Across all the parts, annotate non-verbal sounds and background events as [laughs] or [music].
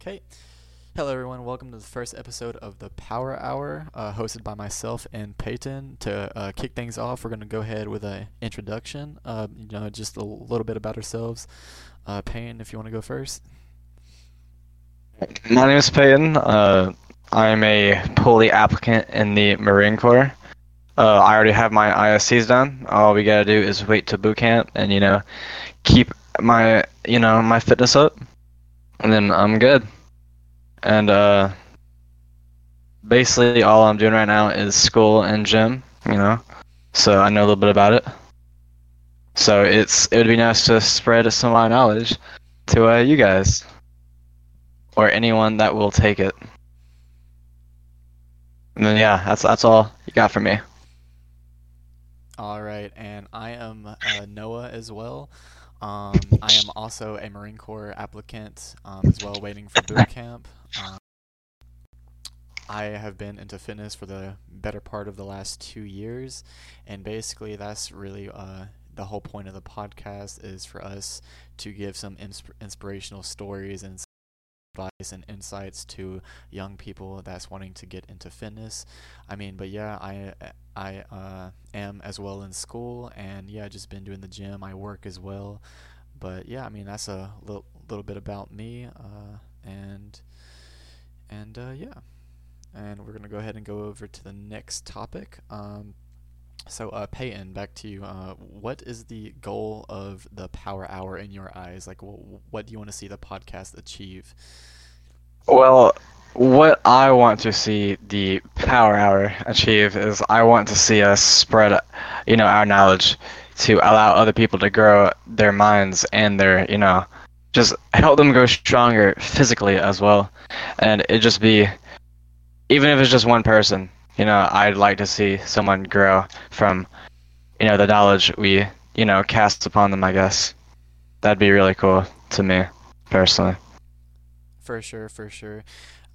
Okay. Hello, everyone. Welcome to the first episode of the Power Hour, uh, hosted by myself and Peyton. To uh, kick things off, we're going to go ahead with an introduction. Uh, you know, just a little bit about ourselves. Uh, Payne, if you want to go first. My name is Peyton. Uh, I'm a poolee applicant in the Marine Corps. Uh, I already have my ISCs done. All we gotta do is wait to boot camp and you know keep my you know my fitness up, and then I'm good. And uh, basically all I'm doing right now is school and gym. You know, so I know a little bit about it. So it's it would be nice to spread some of my knowledge to uh, you guys or anyone that will take it. And then yeah, that's that's all you got for me. All right, and I am uh, Noah as well. Um, I am also a Marine Corps applicant um, as well, waiting for boot camp. Um, I have been into fitness for the better part of the last two years, and basically that's really uh, the whole point of the podcast is for us to give some insp- inspirational stories and advice and insights to young people that's wanting to get into fitness. I mean, but yeah, I I uh, am as well in school, and yeah, just been doing the gym. I work as well, but yeah, I mean that's a little little bit about me, uh, and and uh, yeah, and we're gonna go ahead and go over to the next topic. Um, so, uh, Peyton, back to you. Uh, what is the goal of the Power Hour in your eyes? Like, wh- what do you want to see the podcast achieve? Well, what I want to see the Power Hour achieve is I want to see us spread, you know, our knowledge to allow other people to grow their minds and their, you know, just help them grow stronger physically as well. And it just be, even if it's just one person, you know, I'd like to see someone grow from, you know, the knowledge we, you know, cast upon them, I guess. That'd be really cool to me, personally. For sure, for sure.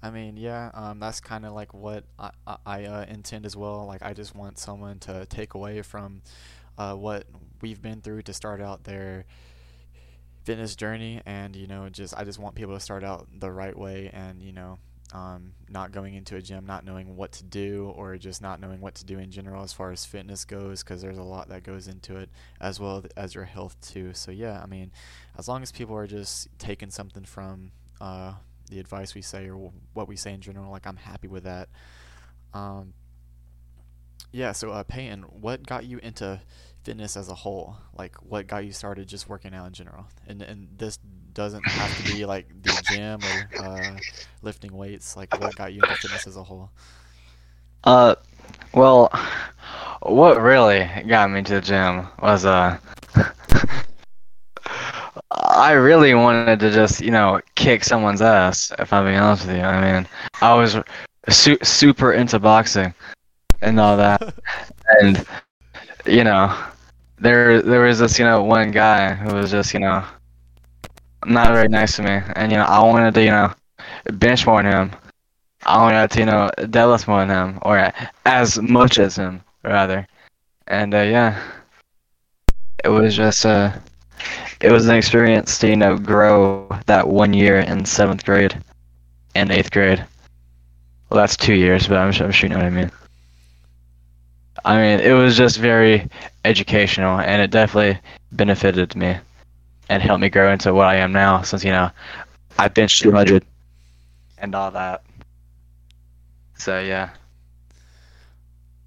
I mean, yeah, um, that's kind of like what I, I, uh, intend as well. Like, I just want someone to take away from uh, what we've been through to start out their fitness journey, and you know, just I just want people to start out the right way, and you know, um, not going into a gym, not knowing what to do, or just not knowing what to do in general as far as fitness goes, because there's a lot that goes into it, as well as your health too. So yeah, I mean, as long as people are just taking something from uh, the advice we say or what we say in general, like I'm happy with that. Um, yeah. So uh, Peyton, what got you into fitness as a whole? Like, what got you started just working out in general? And and this doesn't have to be [laughs] like the gym or uh, lifting weights. Like, what got you into fitness as a whole? Uh, well, what really got me to the gym was uh, [laughs] I really wanted to just you know kick someone's ass. If I'm being honest with you, I mean, I was su- super into boxing and all that, [laughs] and you know, there there was this you know one guy who was just you know not very nice to me, and you know I wanted to you know bench more than him. I wanted to you know deadlift more than him, or as much as him rather, and uh, yeah, it was just uh it was an experience to you know grow that one year in seventh grade and eighth grade. Well, that's two years, but I'm I'm sure you know what I mean. I mean, it was just very educational, and it definitely benefited me and helped me grow into what I am now. Since you know, I benched 200 and all that. So yeah.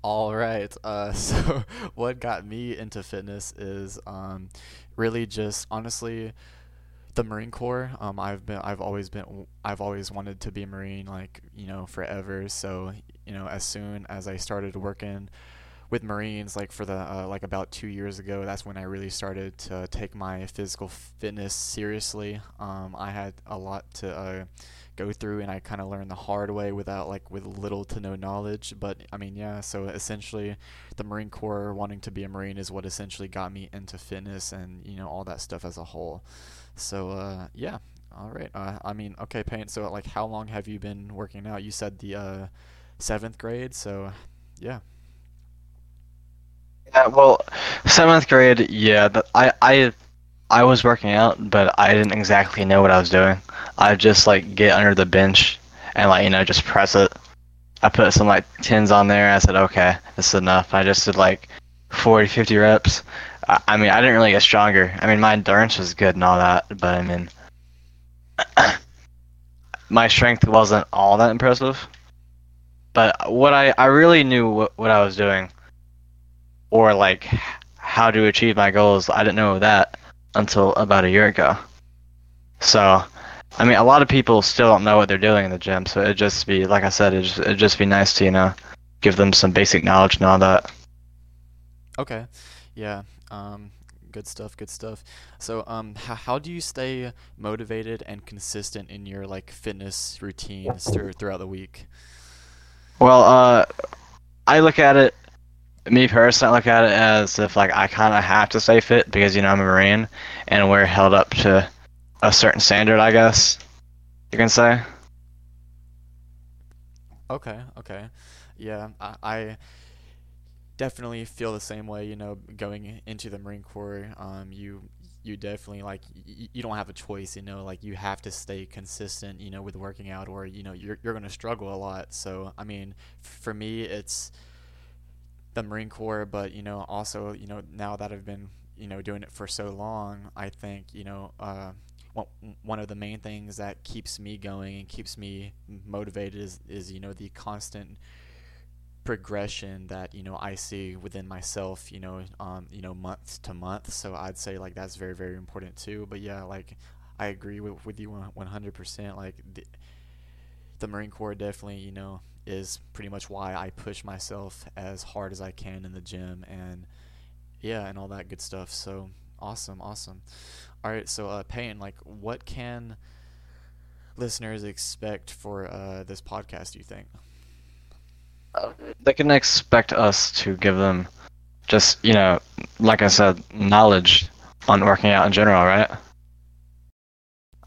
All right. Uh, [laughs] so what got me into fitness is um, really just honestly the Marine Corps. Um, I've been, I've always been, I've always wanted to be a Marine, like you know, forever. So you know, as soon as I started working with Marines, like for the uh, like about two years ago, that's when I really started to take my physical fitness seriously. Um, I had a lot to uh, go through, and I kind of learned the hard way without like with little to no knowledge. But I mean, yeah. So essentially, the Marine Corps wanting to be a Marine is what essentially got me into fitness and you know all that stuff as a whole. So uh, yeah. All right. Uh, I mean, okay, Paint. So like, how long have you been working out? You said the uh, seventh grade. So yeah. Yeah, well, seventh grade, yeah. I, I, I was working out, but I didn't exactly know what I was doing. I just like get under the bench and like you know just press it. I put some like tens on there. I said, okay, this is enough. I just did like 40, 50 reps. I, I mean, I didn't really get stronger. I mean, my endurance was good and all that, but I mean, [coughs] my strength wasn't all that impressive. But what I I really knew what, what I was doing, or like how to achieve my goals. I didn't know that until about a year ago. So, I mean, a lot of people still don't know what they're doing in the gym. So it'd just be, like I said, it'd just, it'd just be nice to you know give them some basic knowledge and all that. Okay, yeah, um, good stuff, good stuff. So, um, how how do you stay motivated and consistent in your like fitness routines through, throughout the week? Well, uh, I look at it. Me personally, I look at it as if like I kind of have to stay fit because you know I'm a Marine, and we're held up to a certain standard, I guess you can say. Okay, okay. Yeah, I, I definitely feel the same way, you know, going into the Marine Corps, um, you you definitely like y- you don't have a choice, you know, like you have to stay consistent, you know, with working out or you know, you're you're going to struggle a lot. So, I mean, for me it's the Marine Corps, but you know, also, you know, now that I've been, you know, doing it for so long, I think, you know, uh one one of the main things that keeps me going and keeps me motivated is, is you know the constant progression that you know I see within myself you know um you know month to month. So I'd say like that's very very important too. But yeah like I agree with, with you 100% like the, the Marine Corps definitely you know is pretty much why I push myself as hard as I can in the gym and yeah and all that good stuff so awesome awesome all right, so uh, Payne, like, what can listeners expect for uh, this podcast? Do you think? Uh, they can expect us to give them just, you know, like I said, knowledge on working out in general, right?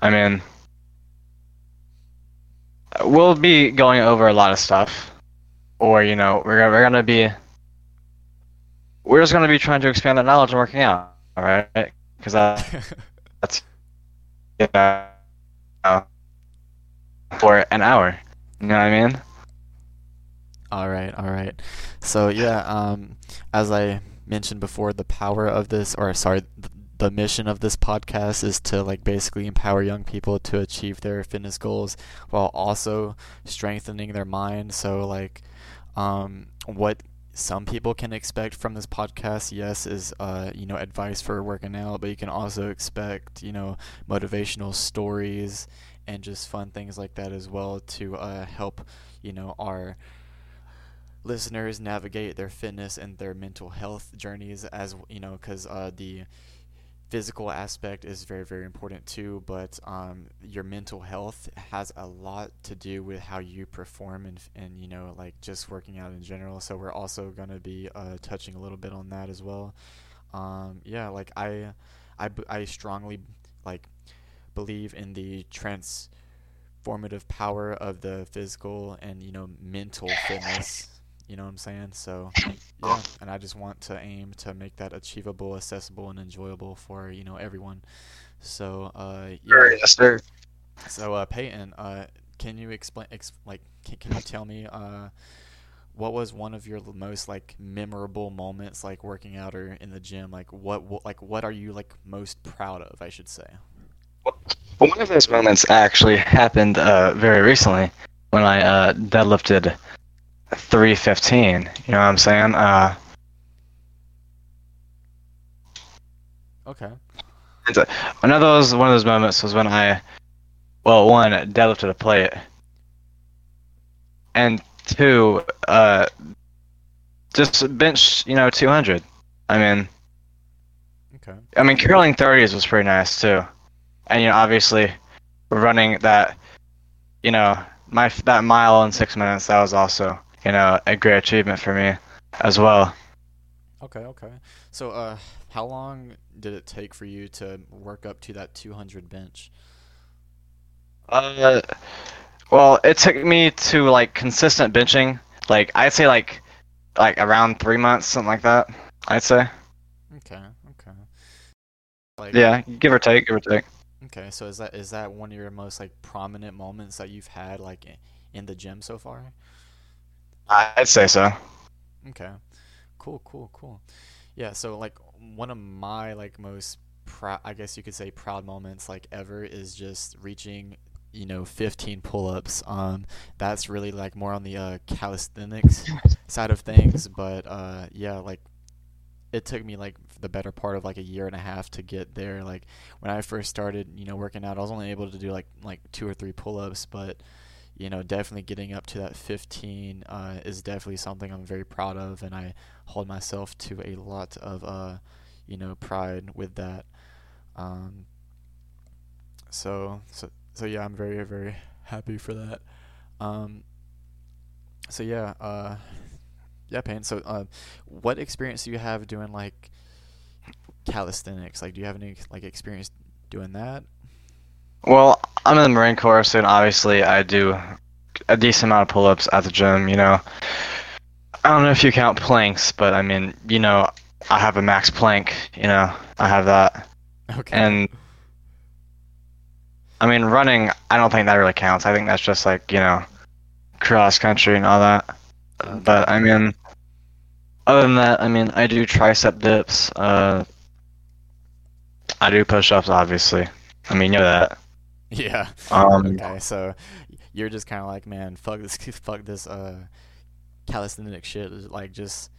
I mean, we'll be going over a lot of stuff, or you know, we're we're gonna be we're just gonna be trying to expand the knowledge and working out, all right? because [laughs] that's yeah for an hour. You know what I mean? All right, all right. So yeah, um, as I mentioned before, the power of this, or sorry, the mission of this podcast is to like basically empower young people to achieve their fitness goals while also strengthening their mind. So like, um, what some people can expect from this podcast, yes, is uh, you know advice for working out, but you can also expect you know motivational stories and just fun things like that as well to uh, help you know our listeners navigate their fitness and their mental health journeys as you know because uh, the physical aspect is very very important too but um, your mental health has a lot to do with how you perform and, and you know like just working out in general. So we're also going to be uh, touching a little bit on that as well. Um, yeah like I, I i strongly like believe in the transformative power of the physical and you know mental fitness you know what I'm saying? So [coughs] yeah, and I just want to aim to make that achievable, accessible, and enjoyable for you know everyone. So uh, yeah. Yes, sir. So uh, Peyton, uh, can you explain? Ex- like, can, can you tell me uh, what was one of your most like memorable moments, like working out or in the gym? Like, what, what like what are you like most proud of? I should say. Well, one of those moments actually happened uh, very recently when I uh, deadlifted 315. You know what I'm saying? Uh, okay. A, one of those one of those moments was when I, well, one deadlifted a plate, and two, uh, just bench, you know, 200. I mean, okay. I mean, curling 30s was pretty nice too, and you know, obviously, running that, you know, my that mile in six minutes that was also you know, a great achievement for me as well. Okay, okay. So, uh, how long did it take for you to work up to that 200 bench? Uh, well, it took me to like consistent benching. Like I'd say like like around three months, something like that. I'd say. Okay, okay. Like Yeah, give or take, give or take. Okay, so is that is that one of your most like prominent moments that you've had like in the gym so far? I'd say so. Okay. Cool, cool, cool. Yeah, so like one of my like most proud, I guess you could say proud moments like ever is just reaching, you know, 15 pull-ups. Um, that's really like more on the uh, calisthenics side of things, but uh, yeah, like it took me like the better part of like a year and a half to get there. Like when I first started, you know, working out, I was only able to do like like two or three pull-ups, but you know, definitely getting up to that 15 uh, is definitely something I'm very proud of, and I hold myself to a lot of, uh, you know, pride with that. Um, so, so, so yeah, I'm very, very happy for that. Um, so yeah, uh, yeah, Payne. So, uh, what experience do you have doing like calisthenics? Like, do you have any like experience doing that? Well, I'm in the Marine Corps, so obviously I do a decent amount of pull-ups at the gym. You know, I don't know if you count planks, but I mean, you know, I have a max plank. You know, I have that, Okay. and I mean, running. I don't think that really counts. I think that's just like you know, cross country and all that. Okay. But I mean, other than that, I mean, I do tricep dips. Uh, I do push-ups, obviously. I mean, you know that. Yeah. Um, [laughs] Okay, so you're just kind of like, man, fuck this, [laughs] fuck this, uh, calisthenic shit. Like, just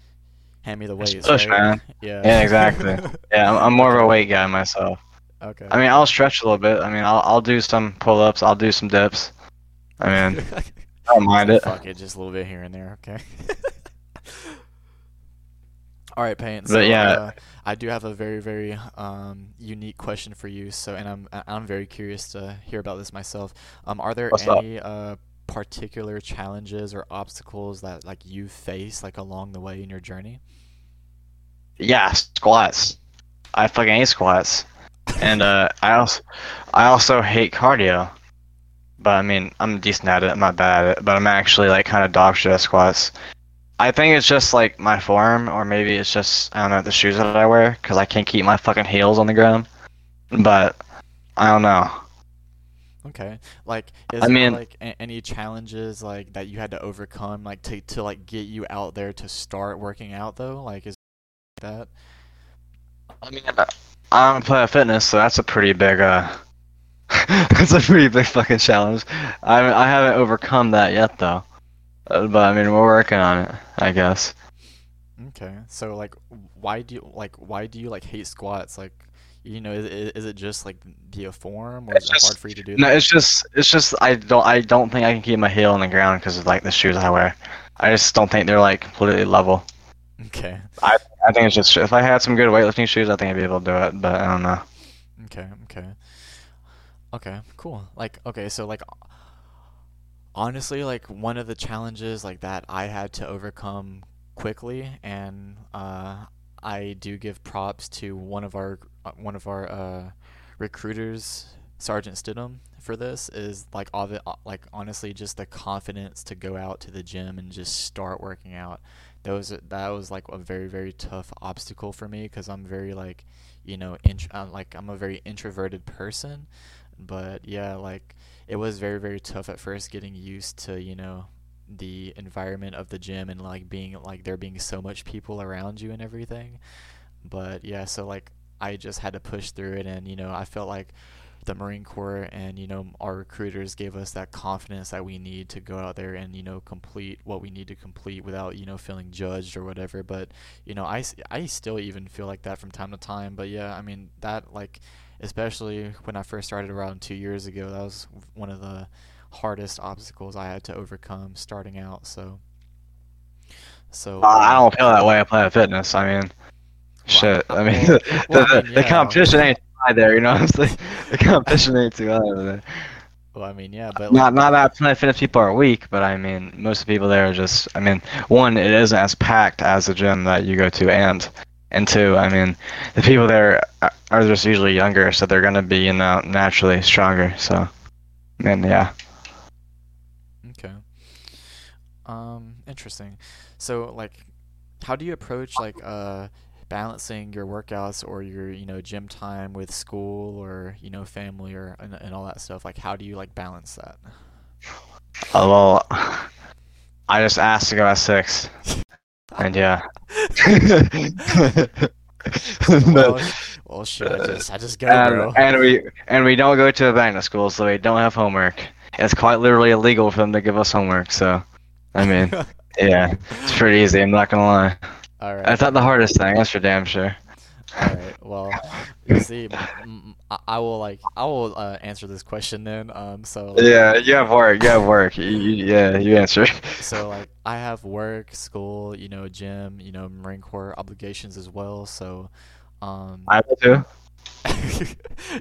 hand me the weights, push, right? man. [laughs] Yeah. Yeah, exactly. Yeah, I'm, I'm more of a weight guy myself. Okay. I mean, I'll stretch a little bit. I mean, I'll I'll do some pull-ups. I'll do some dips. I mean, I don't mind it. Fuck it, just a little bit here and there. Okay. All right, Payne. But So, yeah. uh, I do have a very, very um, unique question for you. So, and I'm I'm very curious to hear about this myself. Um, are there What's any uh, particular challenges or obstacles that like you face like along the way in your journey? Yeah, squats. I fucking hate squats, and uh, I also I also hate cardio. But I mean, I'm decent at it. I'm not bad at it. But I'm actually like kind of dog shit at squats. I think it's just like my form, or maybe it's just I don't know the shoes that I wear because I can't keep my fucking heels on the ground. But I don't know. Okay. Like, is I there mean- like a- any challenges like that you had to overcome, like to to like get you out there to start working out though? Like, is that? I mean, I don't Planet Fitness, so that's a pretty big uh, [laughs] that's a pretty big fucking challenge. I I haven't overcome that yet though, Uh, but I mean we're working on it, I guess. Okay. So like, why do you like why do you like hate squats? Like, you know, is, is it just like the form, or It's is it hard for you to do No, that? it's just it's just I don't I don't think I can keep my heel on the ground because of like the shoes I wear. I just don't think they're like completely level. Okay. I I think it's just if I had some good weightlifting shoes, I think I'd be able to do it, but I don't know. Okay. Okay. Okay. Cool. Like, okay. So like, honestly, like one of the challenges like that I had to overcome quickly, and uh, I do give props to one of our uh, one of our uh, recruiters, Sergeant Stidham, for this. Is like all of like honestly just the confidence to go out to the gym and just start working out. That was that was like a very very tough obstacle for me because I'm very like you know int- uh, like I'm a very introverted person, but yeah like it was very very tough at first getting used to you know the environment of the gym and like being like there being so much people around you and everything. But yeah so like i just had to push through it and you know i felt like the marine corps and you know our recruiters gave us that confidence that we need to go out there and you know complete what we need to complete without you know feeling judged or whatever. But you know i i still even feel like that from time to time. But yeah i mean that like especially when i first started around two years ago that was one of the hardest obstacles I had to overcome starting out. So, so Uh, I um, don't feel that way. I Planet Fitness. I mean, shit. I mean, [laughs] well- [laughs] the, well, I the, mean, the competition ain't high there. You know what I'm saying? The competition ain't too high there. well, I mean, yeah, but Not like, not that Planet Fitness people are weak, but I mean, most of the people there are just. I mean, one, it isn't as packed as the gym that you go to, and and two, I mean, the people there are- just usually younger, so they're gonna be you know naturally stronger. So, mean, yeah. okay, um, interesting. So, like, how do you approach like uh balancing your workouts or your you know gym time with school or you know family or and, and all that stuff like how do you like balance that Uh, well, I just asked to go at six, [laughs] and yeah. [laughs] well, well shit I just I just go um, bro and, and we and we don't go to a magnet school, so we don't have homework. It's quite literally illegal for them to give us homework. So, I mean, [laughs] yeah, it's pretty easy. I'm not gonna lie. all right That's not the hardest thing. That's for damn sure. All right. Well, you see, I will like I will uh, answer this question then. Um, so Yeah, you have work. You have work. You, you, yeah, you answer. [laughs] so like I have work, school, you know, gym, you know, Marine Corps obligations as well. So, um, I do too. [laughs]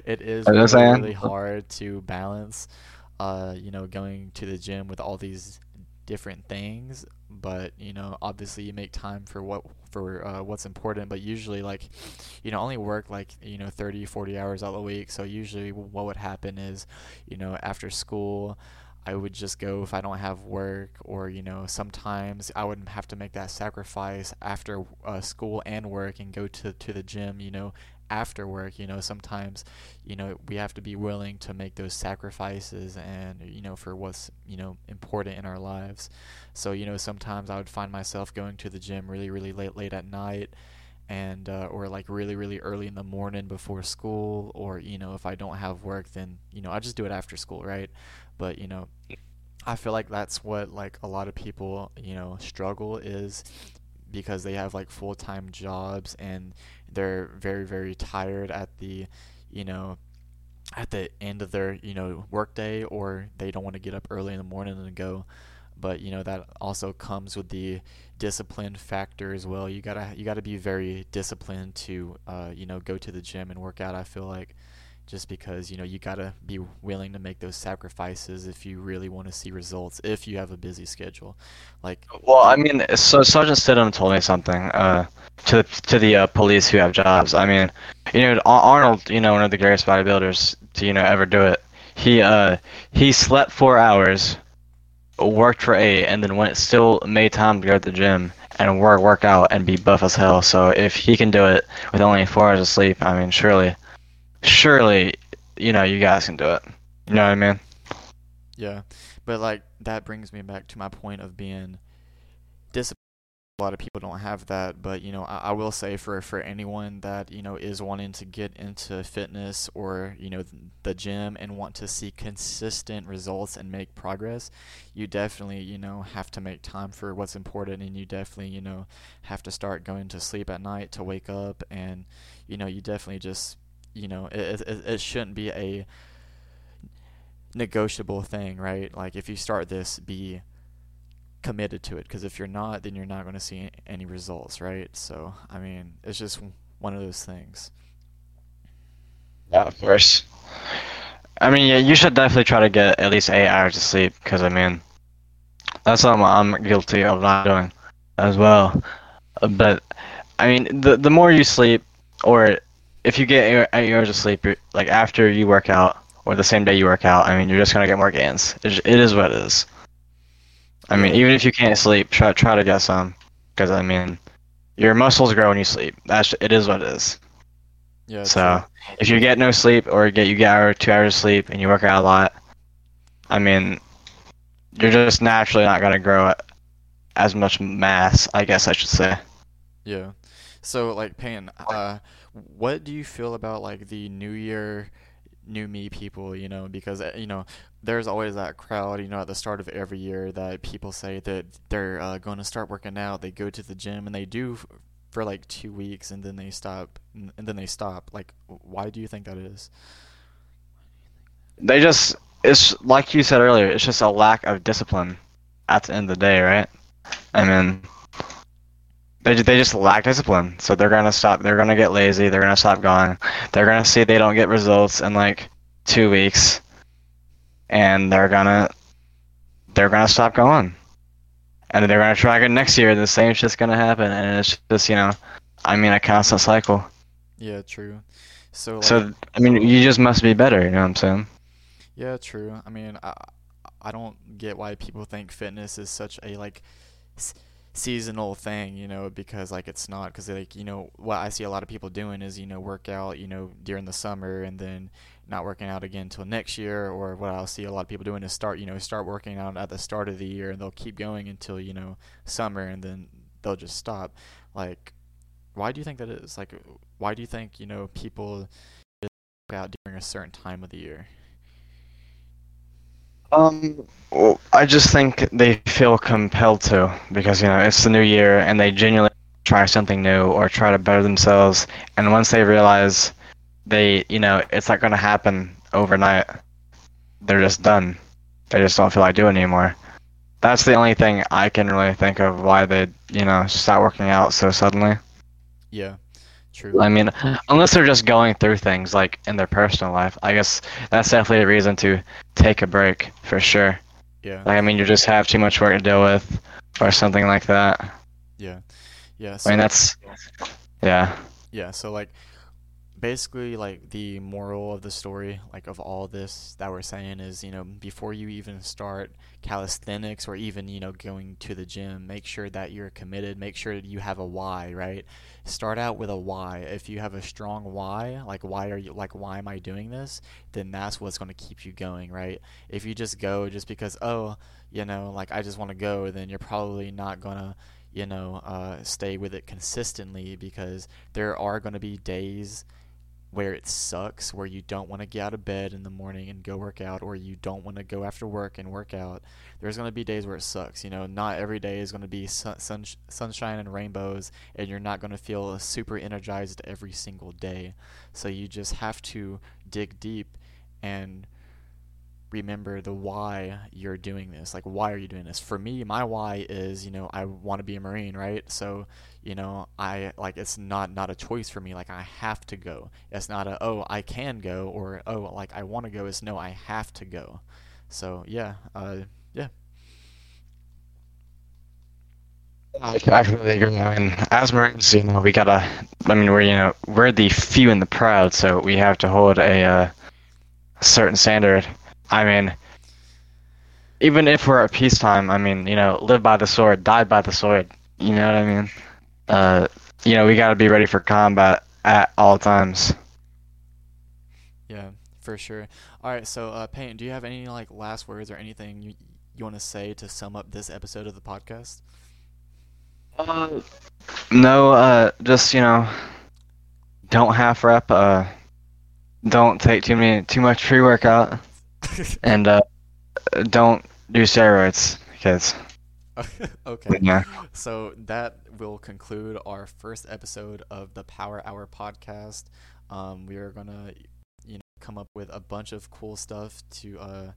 it is really, really hard to balance, uh, you know, going to the gym with all these different things. But you know, obviously, you make time for what for uh, what's important. But usually, like, you know, only work like you know 30, 40 hours out the week. So usually, what would happen is, you know, after school. I would just go if I don't have work, or you know, sometimes I would have to make that sacrifice after uh, school and work and go to to the gym. You know, after work. You know, sometimes, you know, we have to be willing to make those sacrifices, and you know, for what's you know important in our lives. So you know, sometimes I would find myself going to the gym really, really late, late at night. And uh, or like really really early in the morning before school or you know if I don't have work then you know I just do it after school right but you know i feel like that's what like a lot of people you know struggle is because they have like full-time jobs and they're very very tired at the you know at the end of their you know workday or they don't want to get up early in the morning and go. But you know that also comes with the discipline factor as well. You gotta you gotta be very disciplined to uh, you know go to the gym and work out i feel like just because you know you gotta be willing to make those sacrifices if you really want to see results if you have a busy schedule like Well, I mean, so Sergeant Stidham told me something uh, to to the uh, police who have jobs. I mean, you know, Arnold, you know, one of the greatest bodybuilders to you know ever do it. He uh he slept four hours, worked for eight, and then went still made time to go to the gym and work work out and be buff as hell. So if he can do it with only four hours of sleep, I mean, surely, surely, you know, you guys can do it. You know what I mean? yeah but like that brings me back to my point of being disciplined a lot of people don't have that but you know I, I will say for for anyone that you know is wanting to get into fitness or you know the gym and want to see consistent results and make progress you definitely you know have to make time for what's important and you definitely you know have to start going to sleep at night to wake up and you know you definitely just you know it, it, it shouldn't be a negotiable thing right like if you start this be committed to it because if you're not then you're not going to see any results right so i mean it's just one of those things Yeah, of course. I mean, yeah, you should definitely try to get at least eight hours of sleep, because I mean, that's something I'm guilty of not doing as well. But I mean, the the more you sleep, or if you get eight, eight hours of sleep, you're- like after you work out, or the same day you work out, I mean, you're just gonna get more gains. It, it is what it is. I mean, even if you can't sleep, try try to get some, because I mean, your muscles grow when you sleep. That's it is what it is. yeah So true. if you get no sleep or get you get hour two hours of sleep and you work out a lot, I mean, you're just naturally not gonna grow as much mass. I guess I should say. Yeah. So like Payne, uh what do you feel about like the new year new me people, you know, because uh, you know, there's always that crowd, you know, at the start of every year that people say that they're uh, going to start working out, they go to the gym and they do f- for like 2 weeks and then they stop and and then they stop. Like why do you think that is? They just it's like you said earlier. It's just a lack of discipline at the end of the day, right? I mean, they they just lack discipline, so they're gonna stop. They're gonna get lazy. They're gonna stop going. They're gonna see they don't get results in like two weeks, and they're gonna they're gonna stop going, and they're gonna try again next year. The same shit's gonna happen, and it's just you know, I mean, a constant cycle. Yeah, true. So like So I mean, you just must be better. You know what I'm saying? Yeah, true. I mean, I I don't get why people think fitness is such a like seasonal thing, you know, because like it's not because like you know what I see a lot of people doing is you know work out you know during the summer and then not working out again until next year, or what I'll see a lot of people doing is start you know start working out at the start of the year and they'll keep going until you know summer and then they'll just stop. Like, why do you think that is? Like, why do you think you know people work out during a certain time of the year? Um, well, I just think they feel compelled to because you know it's the new year and they genuinely try something new or try to better themselves. And once they realize they, you know, it's not going to happen overnight, they're just done. They just don't feel like doing it anymore. That's the only thing I can really think of why they, you know, start working out so suddenly. Yeah, true. I mean, unless they're just going through things like in their personal life, I guess that's definitely a reason to take a break for sure. Yeah, Like, I mean, you just have too much work to deal with, or something like that. yeah, yeah. I mean, that's, yeah. Yeah, so like basically like the moral of the story like of all this that we're saying is, you know, before you even start calisthenics or even, you know, going to the gym, make sure that you're committed, make sure that you have a why, right? Start out with a why. If you have a strong why, like why are you like why am I doing this? Then that's what's going to keep you going, right? If you just go just because oh, you know, like I just want to go, then you're probably not going to you know, uh, stay with it consistently because there are going to be days where it sucks, where you don't want to get out of bed in the morning and go work out, or you don't want to go after work and work out. There's going to be days where it sucks. You know, not every day is going to be sun, sun, sunshine and rainbows, and you're not going to feel super energized every single day. So you just have to dig deep and remember the why you're doing this. Like, why are you doing this? For me, my why is, you know, I want to be a Marine, right? So, you know, I like it's not not a choice for me. Like, I have to go. It's not a oh I can go or oh like I want to go. It's no I have to go. So yeah, uh, yeah, I, completely agree. I mean, as Marines, you know, we gotta. I mean, we're you know we're the few and the proud, so we have to hold a uh, certain standard. I mean, even if we're at peacetime, I mean, you know, live by the sword, die by the sword. You know what I mean? Uh, you know, we gotta be ready for combat at all times. yeah, for sure. All right, so uh, Payne, do you have any like last words or anything you you want to say to sum up this episode of the podcast? Uh, no, uh, just you know, don't half rep. Uh, don't take too many too much pre workout, [laughs] and uh, don't do steroids, kids. [laughs] okay. Yeah. So that will conclude our first episode of the Power Hour podcast. Um, we are gonna, you know, come up with a bunch of cool stuff to uh,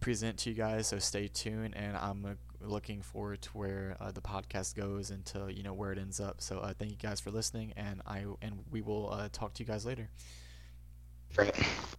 present to you guys. So stay tuned, and I'm uh, looking forward to where uh, the podcast goes and to you know where it ends up. So uh, thank you guys for listening, and I and we will uh, talk to you guys later. Right.